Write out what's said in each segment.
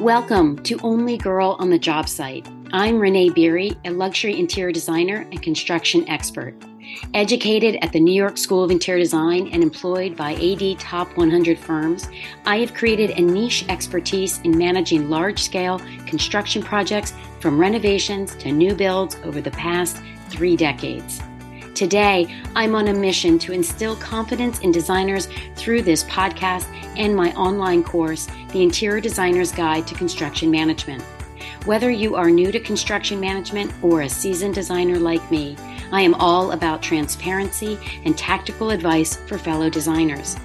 Welcome to Only Girl on the Job Site. I'm Renee Beery, a luxury interior designer and construction expert. Educated at the New York School of Interior Design and employed by AD Top 100 firms, I have created a niche expertise in managing large scale construction projects from renovations to new builds over the past three decades. Today, I'm on a mission to instill confidence in designers through this podcast and my online course, The Interior Designer's Guide to Construction Management. Whether you are new to construction management or a seasoned designer like me, I am all about transparency and tactical advice for fellow designers.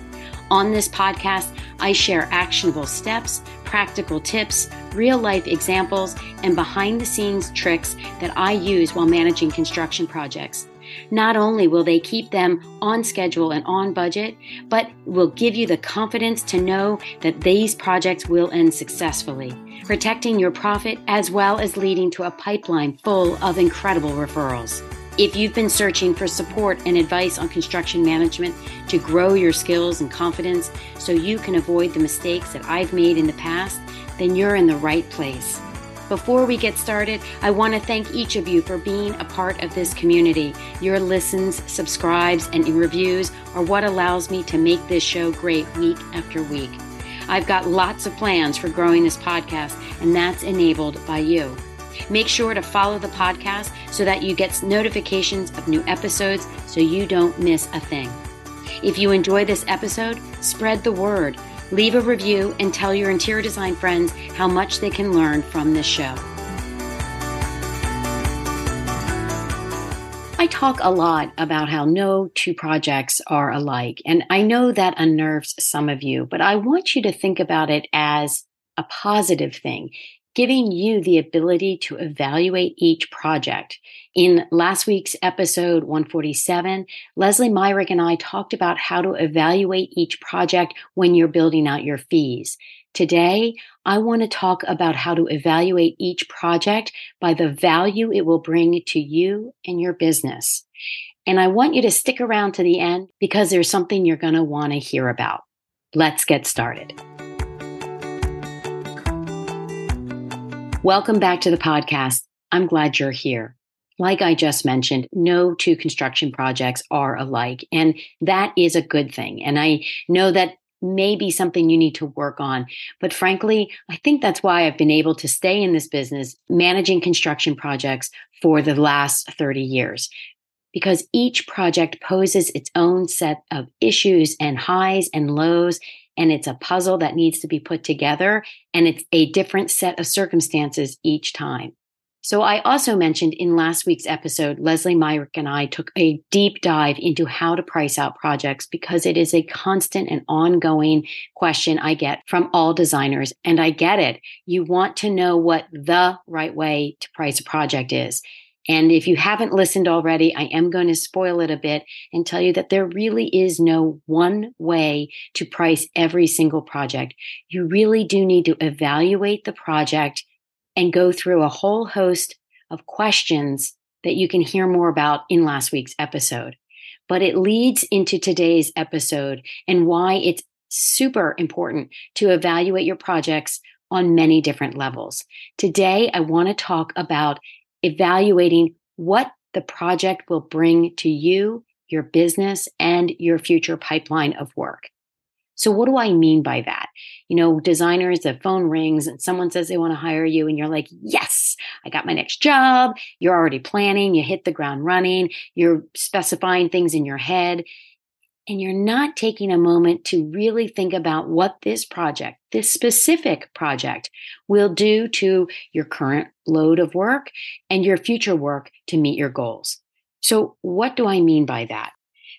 On this podcast, I share actionable steps, practical tips, real life examples, and behind the scenes tricks that I use while managing construction projects. Not only will they keep them on schedule and on budget, but will give you the confidence to know that these projects will end successfully, protecting your profit as well as leading to a pipeline full of incredible referrals. If you've been searching for support and advice on construction management to grow your skills and confidence so you can avoid the mistakes that I've made in the past, then you're in the right place. Before we get started, I want to thank each of you for being a part of this community. Your listens, subscribes, and reviews are what allows me to make this show great week after week. I've got lots of plans for growing this podcast, and that's enabled by you. Make sure to follow the podcast so that you get notifications of new episodes so you don't miss a thing. If you enjoy this episode, spread the word. Leave a review and tell your interior design friends how much they can learn from this show. I talk a lot about how no two projects are alike, and I know that unnerves some of you, but I want you to think about it as a positive thing giving you the ability to evaluate each project. In last week's episode 147, Leslie Myrick and I talked about how to evaluate each project when you're building out your fees. Today, I want to talk about how to evaluate each project by the value it will bring to you and your business. And I want you to stick around to the end because there's something you're going to want to hear about. Let's get started. Welcome back to the podcast. I'm glad you're here. Like I just mentioned, no two construction projects are alike, and that is a good thing. And I know that may be something you need to work on. But frankly, I think that's why I've been able to stay in this business managing construction projects for the last 30 years. Because each project poses its own set of issues and highs and lows and it's a puzzle that needs to be put together and it's a different set of circumstances each time. So I also mentioned in last week's episode, Leslie Myrick and I took a deep dive into how to price out projects because it is a constant and ongoing question I get from all designers. And I get it. You want to know what the right way to price a project is. And if you haven't listened already, I am going to spoil it a bit and tell you that there really is no one way to price every single project. You really do need to evaluate the project and go through a whole host of questions that you can hear more about in last week's episode. But it leads into today's episode and why it's super important to evaluate your projects on many different levels. Today, I want to talk about evaluating what the project will bring to you, your business, and your future pipeline of work. So, what do I mean by that? You know, designers, the phone rings and someone says they want to hire you, and you're like, yes, I got my next job. You're already planning, you hit the ground running, you're specifying things in your head and you're not taking a moment to really think about what this project, this specific project, will do to your current load of work and your future work to meet your goals. So, what do I mean by that?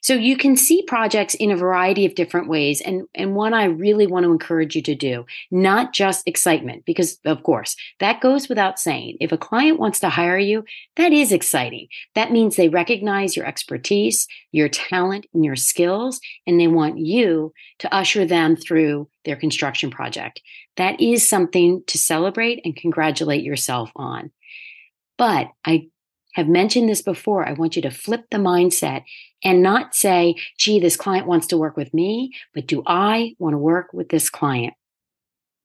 So you can see projects in a variety of different ways. And, and one I really want to encourage you to do, not just excitement, because of course that goes without saying. If a client wants to hire you, that is exciting. That means they recognize your expertise, your talent, and your skills, and they want you to usher them through their construction project. That is something to celebrate and congratulate yourself on. But I have mentioned this before. I want you to flip the mindset and not say, gee, this client wants to work with me, but do I want to work with this client?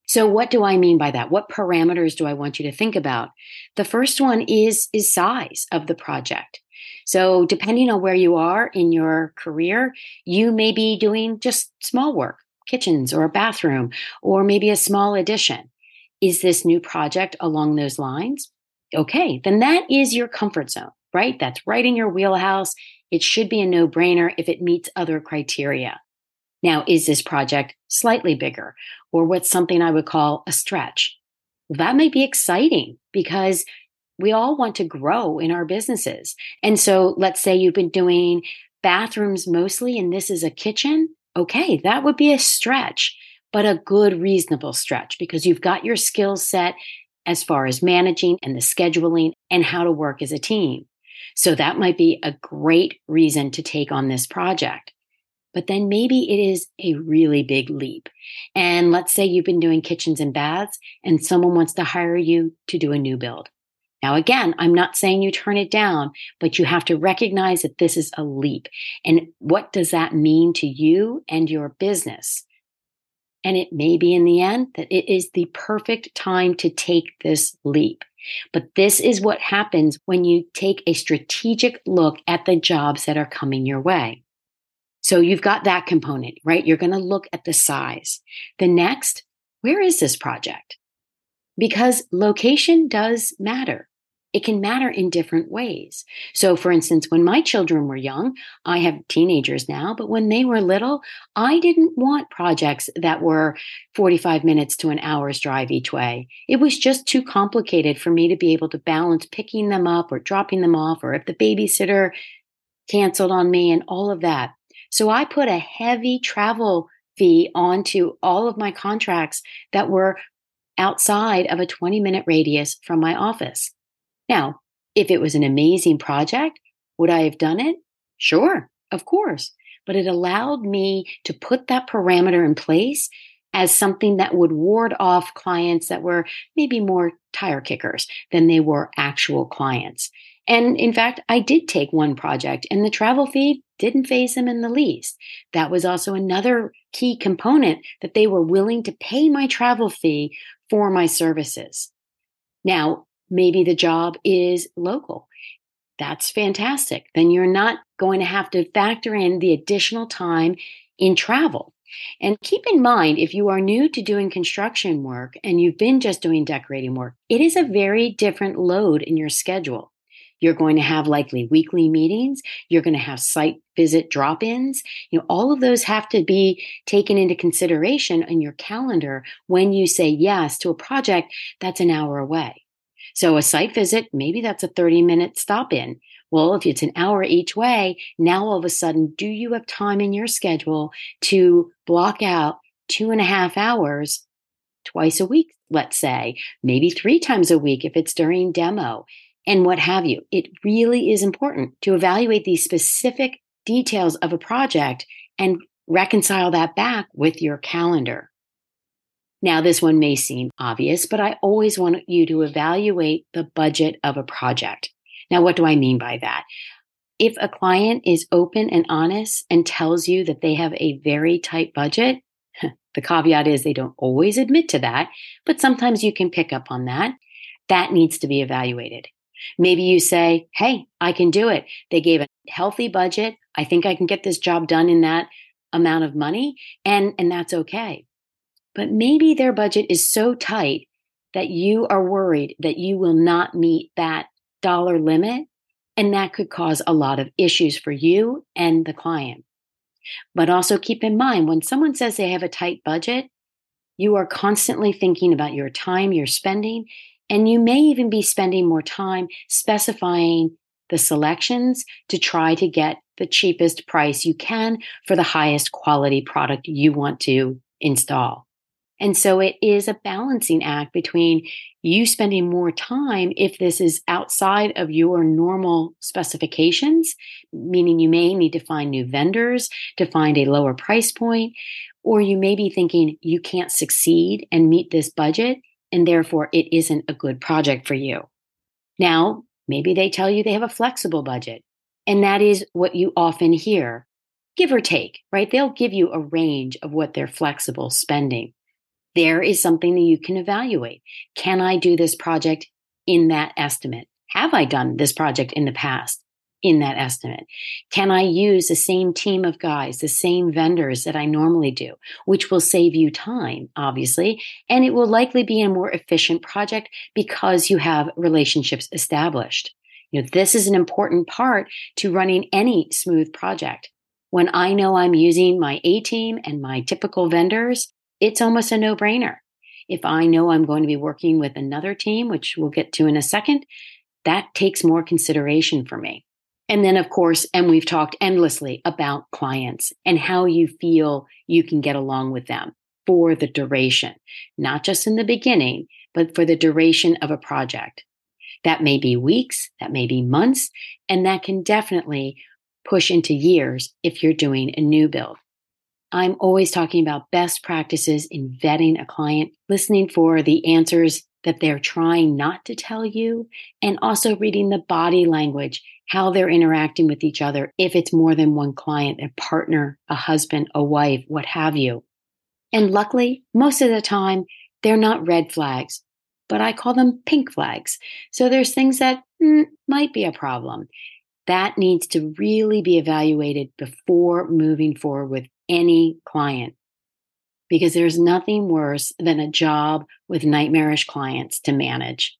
So what do I mean by that? What parameters do I want you to think about? The first one is is size of the project. So depending on where you are in your career, you may be doing just small work, kitchens or a bathroom or maybe a small addition. Is this new project along those lines? Okay, then that is your comfort zone, right? That's right in your wheelhouse. It should be a no brainer if it meets other criteria. Now, is this project slightly bigger or what's something I would call a stretch? That might be exciting because we all want to grow in our businesses. And so let's say you've been doing bathrooms mostly and this is a kitchen. Okay, that would be a stretch, but a good, reasonable stretch because you've got your skill set as far as managing and the scheduling and how to work as a team. So that might be a great reason to take on this project but then maybe it is a really big leap. And let's say you've been doing kitchens and baths and someone wants to hire you to do a new build. Now, again, I'm not saying you turn it down, but you have to recognize that this is a leap. And what does that mean to you and your business? And it may be in the end that it is the perfect time to take this leap. But this is what happens when you take a strategic look at the jobs that are coming your way. So you've got that component, right? You're going to look at the size. The next, where is this project? Because location does matter. It can matter in different ways. So, for instance, when my children were young, I have teenagers now, but when they were little, I didn't want projects that were 45 minutes to an hour's drive each way. It was just too complicated for me to be able to balance picking them up or dropping them off, or if the babysitter canceled on me and all of that. So I put a heavy travel fee onto all of my contracts that were outside of a 20 minute radius from my office. Now, if it was an amazing project, would I have done it? Sure, of course. But it allowed me to put that parameter in place as something that would ward off clients that were maybe more tire kickers than they were actual clients. And in fact, I did take one project and the travel fee didn't phase them in the least. That was also another key component that they were willing to pay my travel fee for my services. Now, maybe the job is local. That's fantastic. Then you're not going to have to factor in the additional time in travel. And keep in mind, if you are new to doing construction work and you've been just doing decorating work, it is a very different load in your schedule. You're going to have likely weekly meetings. You're going to have site visit drop ins. You know, all of those have to be taken into consideration in your calendar when you say yes to a project that's an hour away. So a site visit, maybe that's a 30 minute stop in. Well, if it's an hour each way, now all of a sudden, do you have time in your schedule to block out two and a half hours twice a week, let's say, maybe three times a week if it's during demo? and what have you. It really is important to evaluate these specific details of a project and reconcile that back with your calendar. Now, this one may seem obvious, but I always want you to evaluate the budget of a project. Now, what do I mean by that? If a client is open and honest and tells you that they have a very tight budget, the caveat is they don't always admit to that, but sometimes you can pick up on that. That needs to be evaluated. Maybe you say, Hey, I can do it. They gave a healthy budget. I think I can get this job done in that amount of money. And, and that's okay. But maybe their budget is so tight that you are worried that you will not meet that dollar limit. And that could cause a lot of issues for you and the client. But also keep in mind when someone says they have a tight budget, you are constantly thinking about your time you're spending and you may even be spending more time specifying the selections to try to get the cheapest price you can for the highest quality product you want to install. And so it is a balancing act between you spending more time if this is outside of your normal specifications, meaning you may need to find new vendors to find a lower price point, or you may be thinking you can't succeed and meet this budget and therefore it isn't a good project for you. Now, maybe they tell you they have a flexible budget, and that is what you often hear, give or take, right? They'll give you a range of what they're flexible spending. There is something that you can evaluate. Can I do this project in that estimate? Have I done this project in the past? in that estimate? Can I use the same team of guys, the same vendors that I normally do, which will save you time, obviously, and it will likely be a more efficient project because you have relationships established. You know, this is an important part to running any smooth project. When I know I'm using my A team and my typical vendors, it's almost a no brainer. If I know I'm going to be working with another team, which we'll get to in a second, that takes more consideration for me. And then, of course, and we've talked endlessly about clients and how you feel you can get along with them for the duration, not just in the beginning, but for the duration of a project. That may be weeks, that may be months, and that can definitely push into years if you're doing a new build. I'm always talking about best practices in vetting a client, listening for the answers that they're trying not to tell you, and also reading the body language how they're interacting with each other, if it's more than one client, a partner, a husband, a wife, what have you. And luckily, most of the time, they're not red flags, but I call them pink flags. So there's things that mm, might be a problem. That needs to really be evaluated before moving forward with any client because there's nothing worse than a job with nightmarish clients to manage.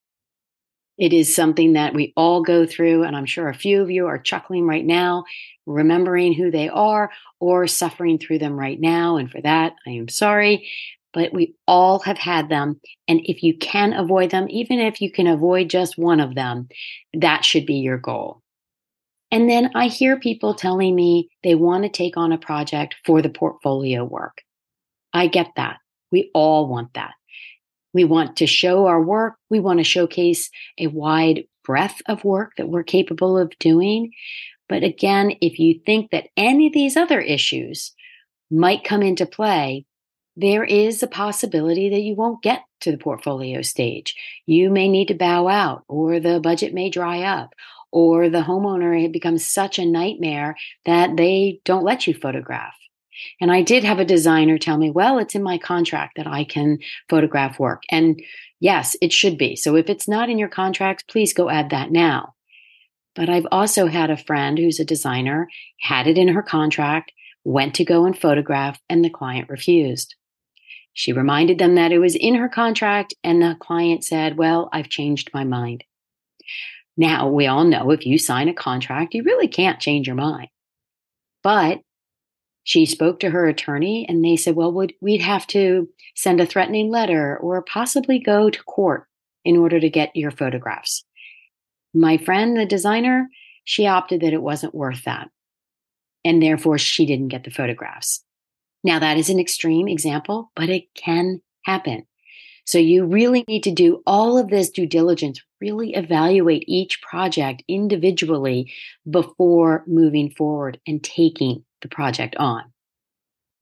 It is something that we all go through, and I'm sure a few of you are chuckling right now, remembering who they are or suffering through them right now. And for that, I am sorry, but we all have had them. And if you can avoid them, even if you can avoid just one of them, that should be your goal. And then I hear people telling me they want to take on a project for the portfolio work. I get that. We all want that. We want to show our work. We want to showcase a wide breadth of work that we're capable of doing. But again, if you think that any of these other issues might come into play, there is a possibility that you won't get to the portfolio stage. You may need to bow out, or the budget may dry up, or the homeowner it becomes such a nightmare that they don't let you photograph. And I did have a designer tell me, well, it's in my contract that I can photograph work. And yes, it should be. So if it's not in your contract, please go add that now. But I've also had a friend who's a designer, had it in her contract, went to go and photograph, and the client refused. She reminded them that it was in her contract, and the client said, Well, I've changed my mind. Now, we all know if you sign a contract, you really can't change your mind. But she spoke to her attorney and they said, well, we'd have to send a threatening letter or possibly go to court in order to get your photographs. My friend, the designer, she opted that it wasn't worth that. And therefore, she didn't get the photographs. Now, that is an extreme example, but it can happen. So you really need to do all of this due diligence, really evaluate each project individually before moving forward and taking the project on.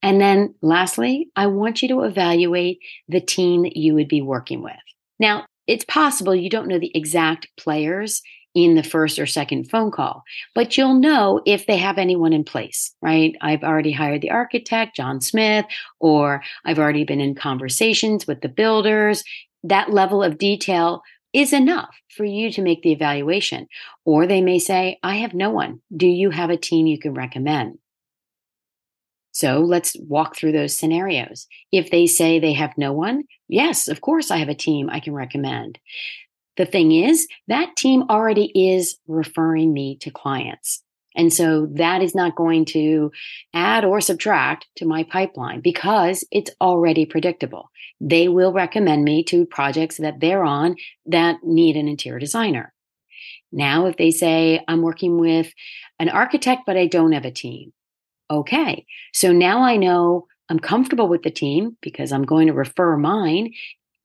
And then lastly, I want you to evaluate the team that you would be working with. Now, it's possible you don't know the exact players in the first or second phone call, but you'll know if they have anyone in place, right? I've already hired the architect, John Smith, or I've already been in conversations with the builders. That level of detail is enough for you to make the evaluation. Or they may say, I have no one. Do you have a team you can recommend? So let's walk through those scenarios. If they say they have no one, yes, of course, I have a team I can recommend. The thing is, that team already is referring me to clients. And so that is not going to add or subtract to my pipeline because it's already predictable. They will recommend me to projects that they're on that need an interior designer. Now, if they say I'm working with an architect, but I don't have a team, okay. So now I know I'm comfortable with the team because I'm going to refer mine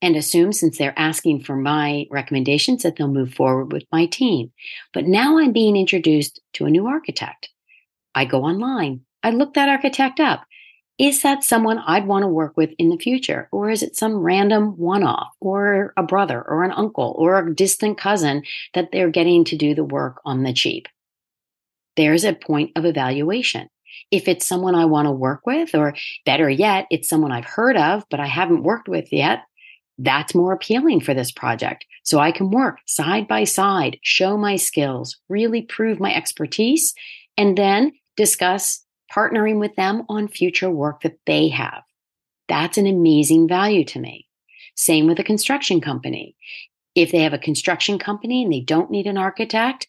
and assume since they're asking for my recommendations that they'll move forward with my team. But now I'm being introduced to a new architect. I go online. I look that architect up. Is that someone I'd want to work with in the future? Or is it some random one off or a brother or an uncle or a distant cousin that they're getting to do the work on the cheap? There's a point of evaluation. If it's someone I want to work with, or better yet, it's someone I've heard of, but I haven't worked with yet, that's more appealing for this project. So I can work side by side, show my skills, really prove my expertise, and then discuss partnering with them on future work that they have. That's an amazing value to me. Same with a construction company. If they have a construction company and they don't need an architect,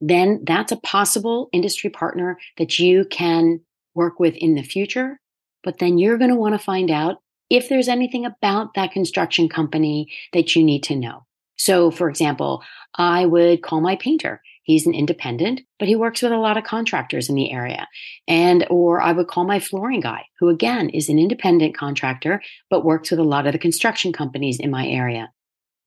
then that's a possible industry partner that you can work with in the future. But then you're going to want to find out if there's anything about that construction company that you need to know. So, for example, I would call my painter. He's an independent, but he works with a lot of contractors in the area. And, or I would call my flooring guy, who again is an independent contractor, but works with a lot of the construction companies in my area.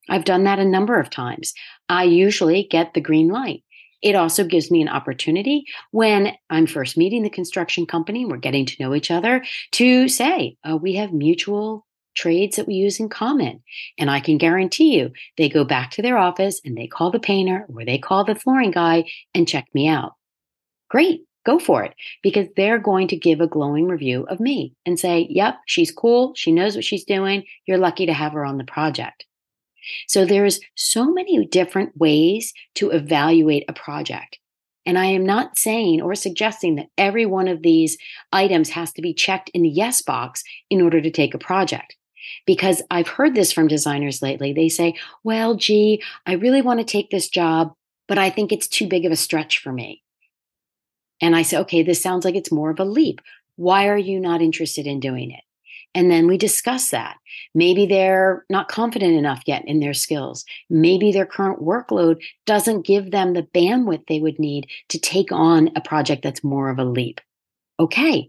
I've done that a number of times. I usually get the green light. It also gives me an opportunity when I'm first meeting the construction company, we're getting to know each other, to say, uh, we have mutual trades that we use in common. And I can guarantee you, they go back to their office and they call the painter or they call the flooring guy and check me out. Great, go for it because they're going to give a glowing review of me and say, yep, she's cool. She knows what she's doing. You're lucky to have her on the project. So there's so many different ways to evaluate a project. And I am not saying or suggesting that every one of these items has to be checked in the yes box in order to take a project. Because I've heard this from designers lately. They say, well, gee, I really want to take this job, but I think it's too big of a stretch for me. And I say, okay, this sounds like it's more of a leap. Why are you not interested in doing it? And then we discuss that. Maybe they're not confident enough yet in their skills. Maybe their current workload doesn't give them the bandwidth they would need to take on a project that's more of a leap. Okay.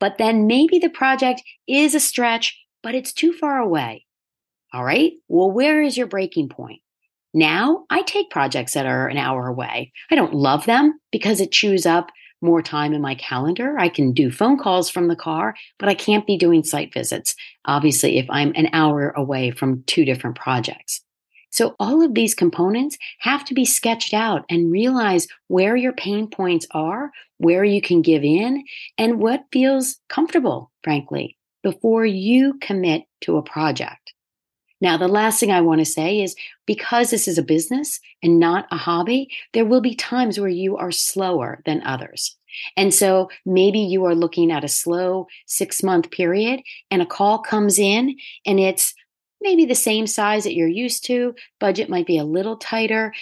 But then maybe the project is a stretch, but it's too far away. All right. Well, where is your breaking point? Now I take projects that are an hour away. I don't love them because it chews up more time in my calendar. I can do phone calls from the car, but I can't be doing site visits, obviously, if I'm an hour away from two different projects. So all of these components have to be sketched out and realize where your pain points are, where you can give in, and what feels comfortable, frankly, before you commit to a project. Now, the last thing I want to say is because this is a business and not a hobby, there will be times where you are slower than others. And so maybe you are looking at a slow six month period and a call comes in and it's maybe the same size that you're used to. Budget might be a little tighter,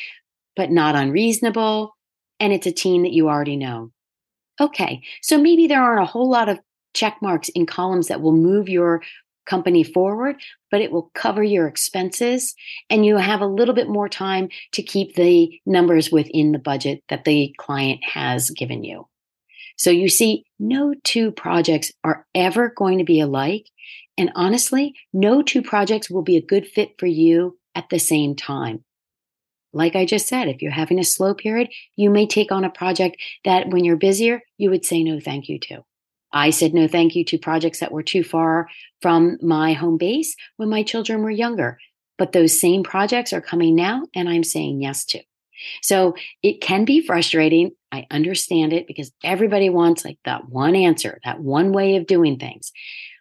but not unreasonable. And it's a team that you already know. Okay. So maybe there aren't a whole lot of check marks in columns that will move your company forward, but it will cover your expenses and you have a little bit more time to keep the numbers within the budget that the client has given you. So you see, no two projects are ever going to be alike. And honestly, no two projects will be a good fit for you at the same time. Like I just said, if you're having a slow period, you may take on a project that when you're busier, you would say no thank you to. I said no thank you to projects that were too far from my home base when my children were younger. But those same projects are coming now, and I'm saying yes to. So it can be frustrating. I understand it because everybody wants like that one answer, that one way of doing things.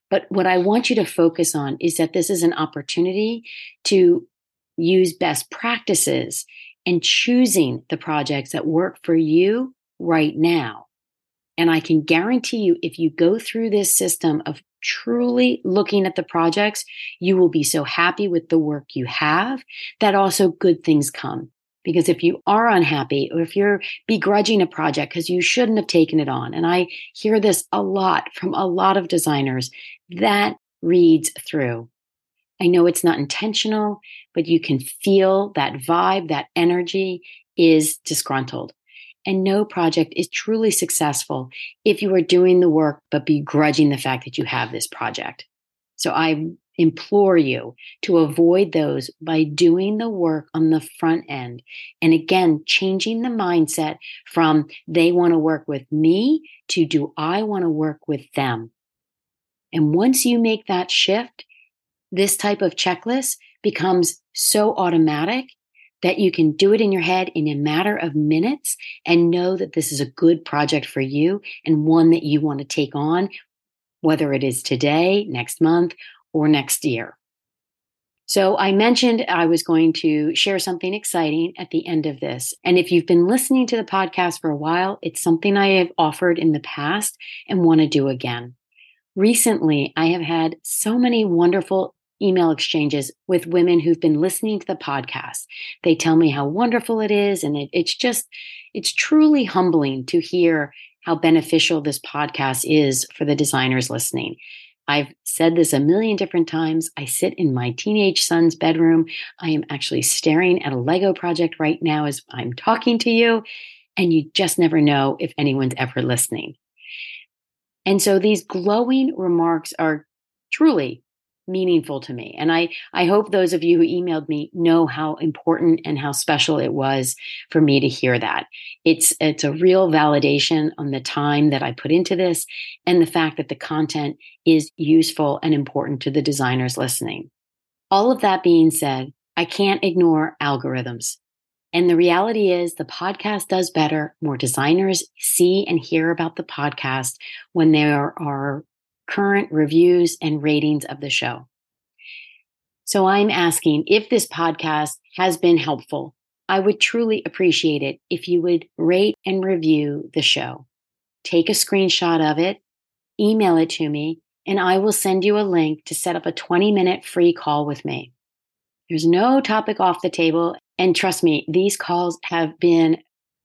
But what I want you to focus on is that this is an opportunity to use best practices and choosing the projects that work for you right now and I can guarantee you, if you go through this system of truly looking at the projects, you will be so happy with the work you have that also good things come. Because if you are unhappy or if you're begrudging a project because you shouldn't have taken it on, and I hear this a lot from a lot of designers, that reads through. I know it's not intentional, but you can feel that vibe, that energy is disgruntled. And no project is truly successful if you are doing the work but begrudging the fact that you have this project. So I implore you to avoid those by doing the work on the front end. And again, changing the mindset from they want to work with me to do I want to work with them. And once you make that shift, this type of checklist becomes so automatic that you can do it in your head in a matter of minutes and know that this is a good project for you and one that you want to take on, whether it is today, next month, or next year. So I mentioned I was going to share something exciting at the end of this. And if you've been listening to the podcast for a while, it's something I have offered in the past and want to do again. Recently, I have had so many wonderful email exchanges with women who've been listening to the podcast. They tell me how wonderful it is. And it, it's just, it's truly humbling to hear how beneficial this podcast is for the designers listening. I've said this a million different times. I sit in my teenage son's bedroom. I am actually staring at a Lego project right now as I'm talking to you. And you just never know if anyone's ever listening. And so these glowing remarks are truly meaningful to me. And I, I hope those of you who emailed me know how important and how special it was for me to hear that. It's, it's a real validation on the time that I put into this and the fact that the content is useful and important to the designers listening. All of that being said, I can't ignore algorithms. And the reality is, the podcast does better. More designers see and hear about the podcast when there are current reviews and ratings of the show. So I'm asking if this podcast has been helpful, I would truly appreciate it if you would rate and review the show. Take a screenshot of it, email it to me, and I will send you a link to set up a 20 minute free call with me. There's no topic off the table. And trust me, these calls have been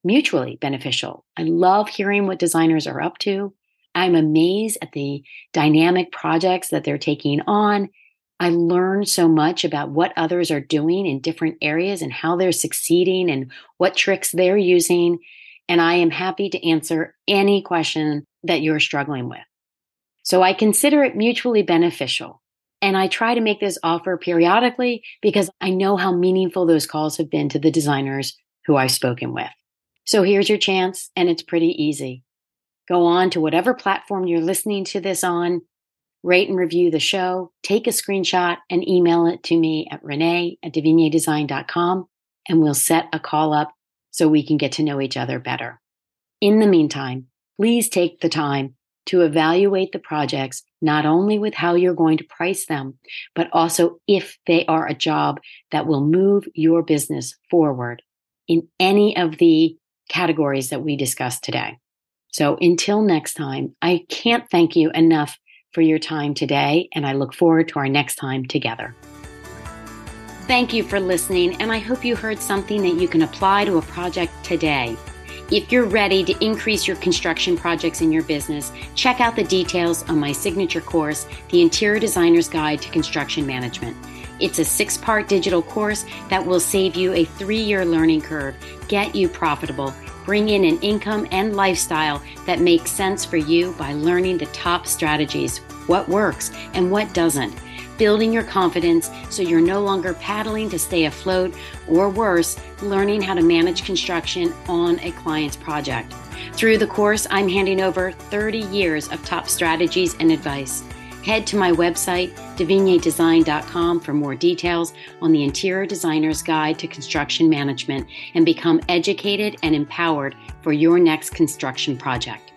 mutually beneficial. I love hearing what designers are up to. I'm amazed at the dynamic projects that they're taking on. I learn so much about what others are doing in different areas and how they're succeeding and what tricks they're using. And I am happy to answer any question that you're struggling with. So I consider it mutually beneficial. And I try to make this offer periodically because I know how meaningful those calls have been to the designers who I've spoken with. So here's your chance, and it's pretty easy. Go on to whatever platform you're listening to this on, rate and review the show, take a screenshot and email it to me at renee at devignierdesign.com, and we'll set a call up so we can get to know each other better. In the meantime, please take the time to evaluate the projects, not only with how you're going to price them, but also if they are a job that will move your business forward in any of the categories that we discussed today. So until next time, I can't thank you enough for your time today, and I look forward to our next time together. Thank you for listening, and I hope you heard something that you can apply to a project today. If you're ready to increase your construction projects in your business, check out the details on my signature course, The Interior Designer's Guide to Construction Management. It's a six part digital course that will save you a three year learning curve, get you profitable, bring in an income and lifestyle that makes sense for you by learning the top strategies, what works and what doesn't, building your confidence so you're no longer paddling to stay afloat, or worse, learning how to manage construction on a client's project. Through the course, I'm handing over 30 years of top strategies and advice. Head to my website, devignierdesign.com, for more details on the Interior Designer's Guide to Construction Management and become educated and empowered for your next construction project.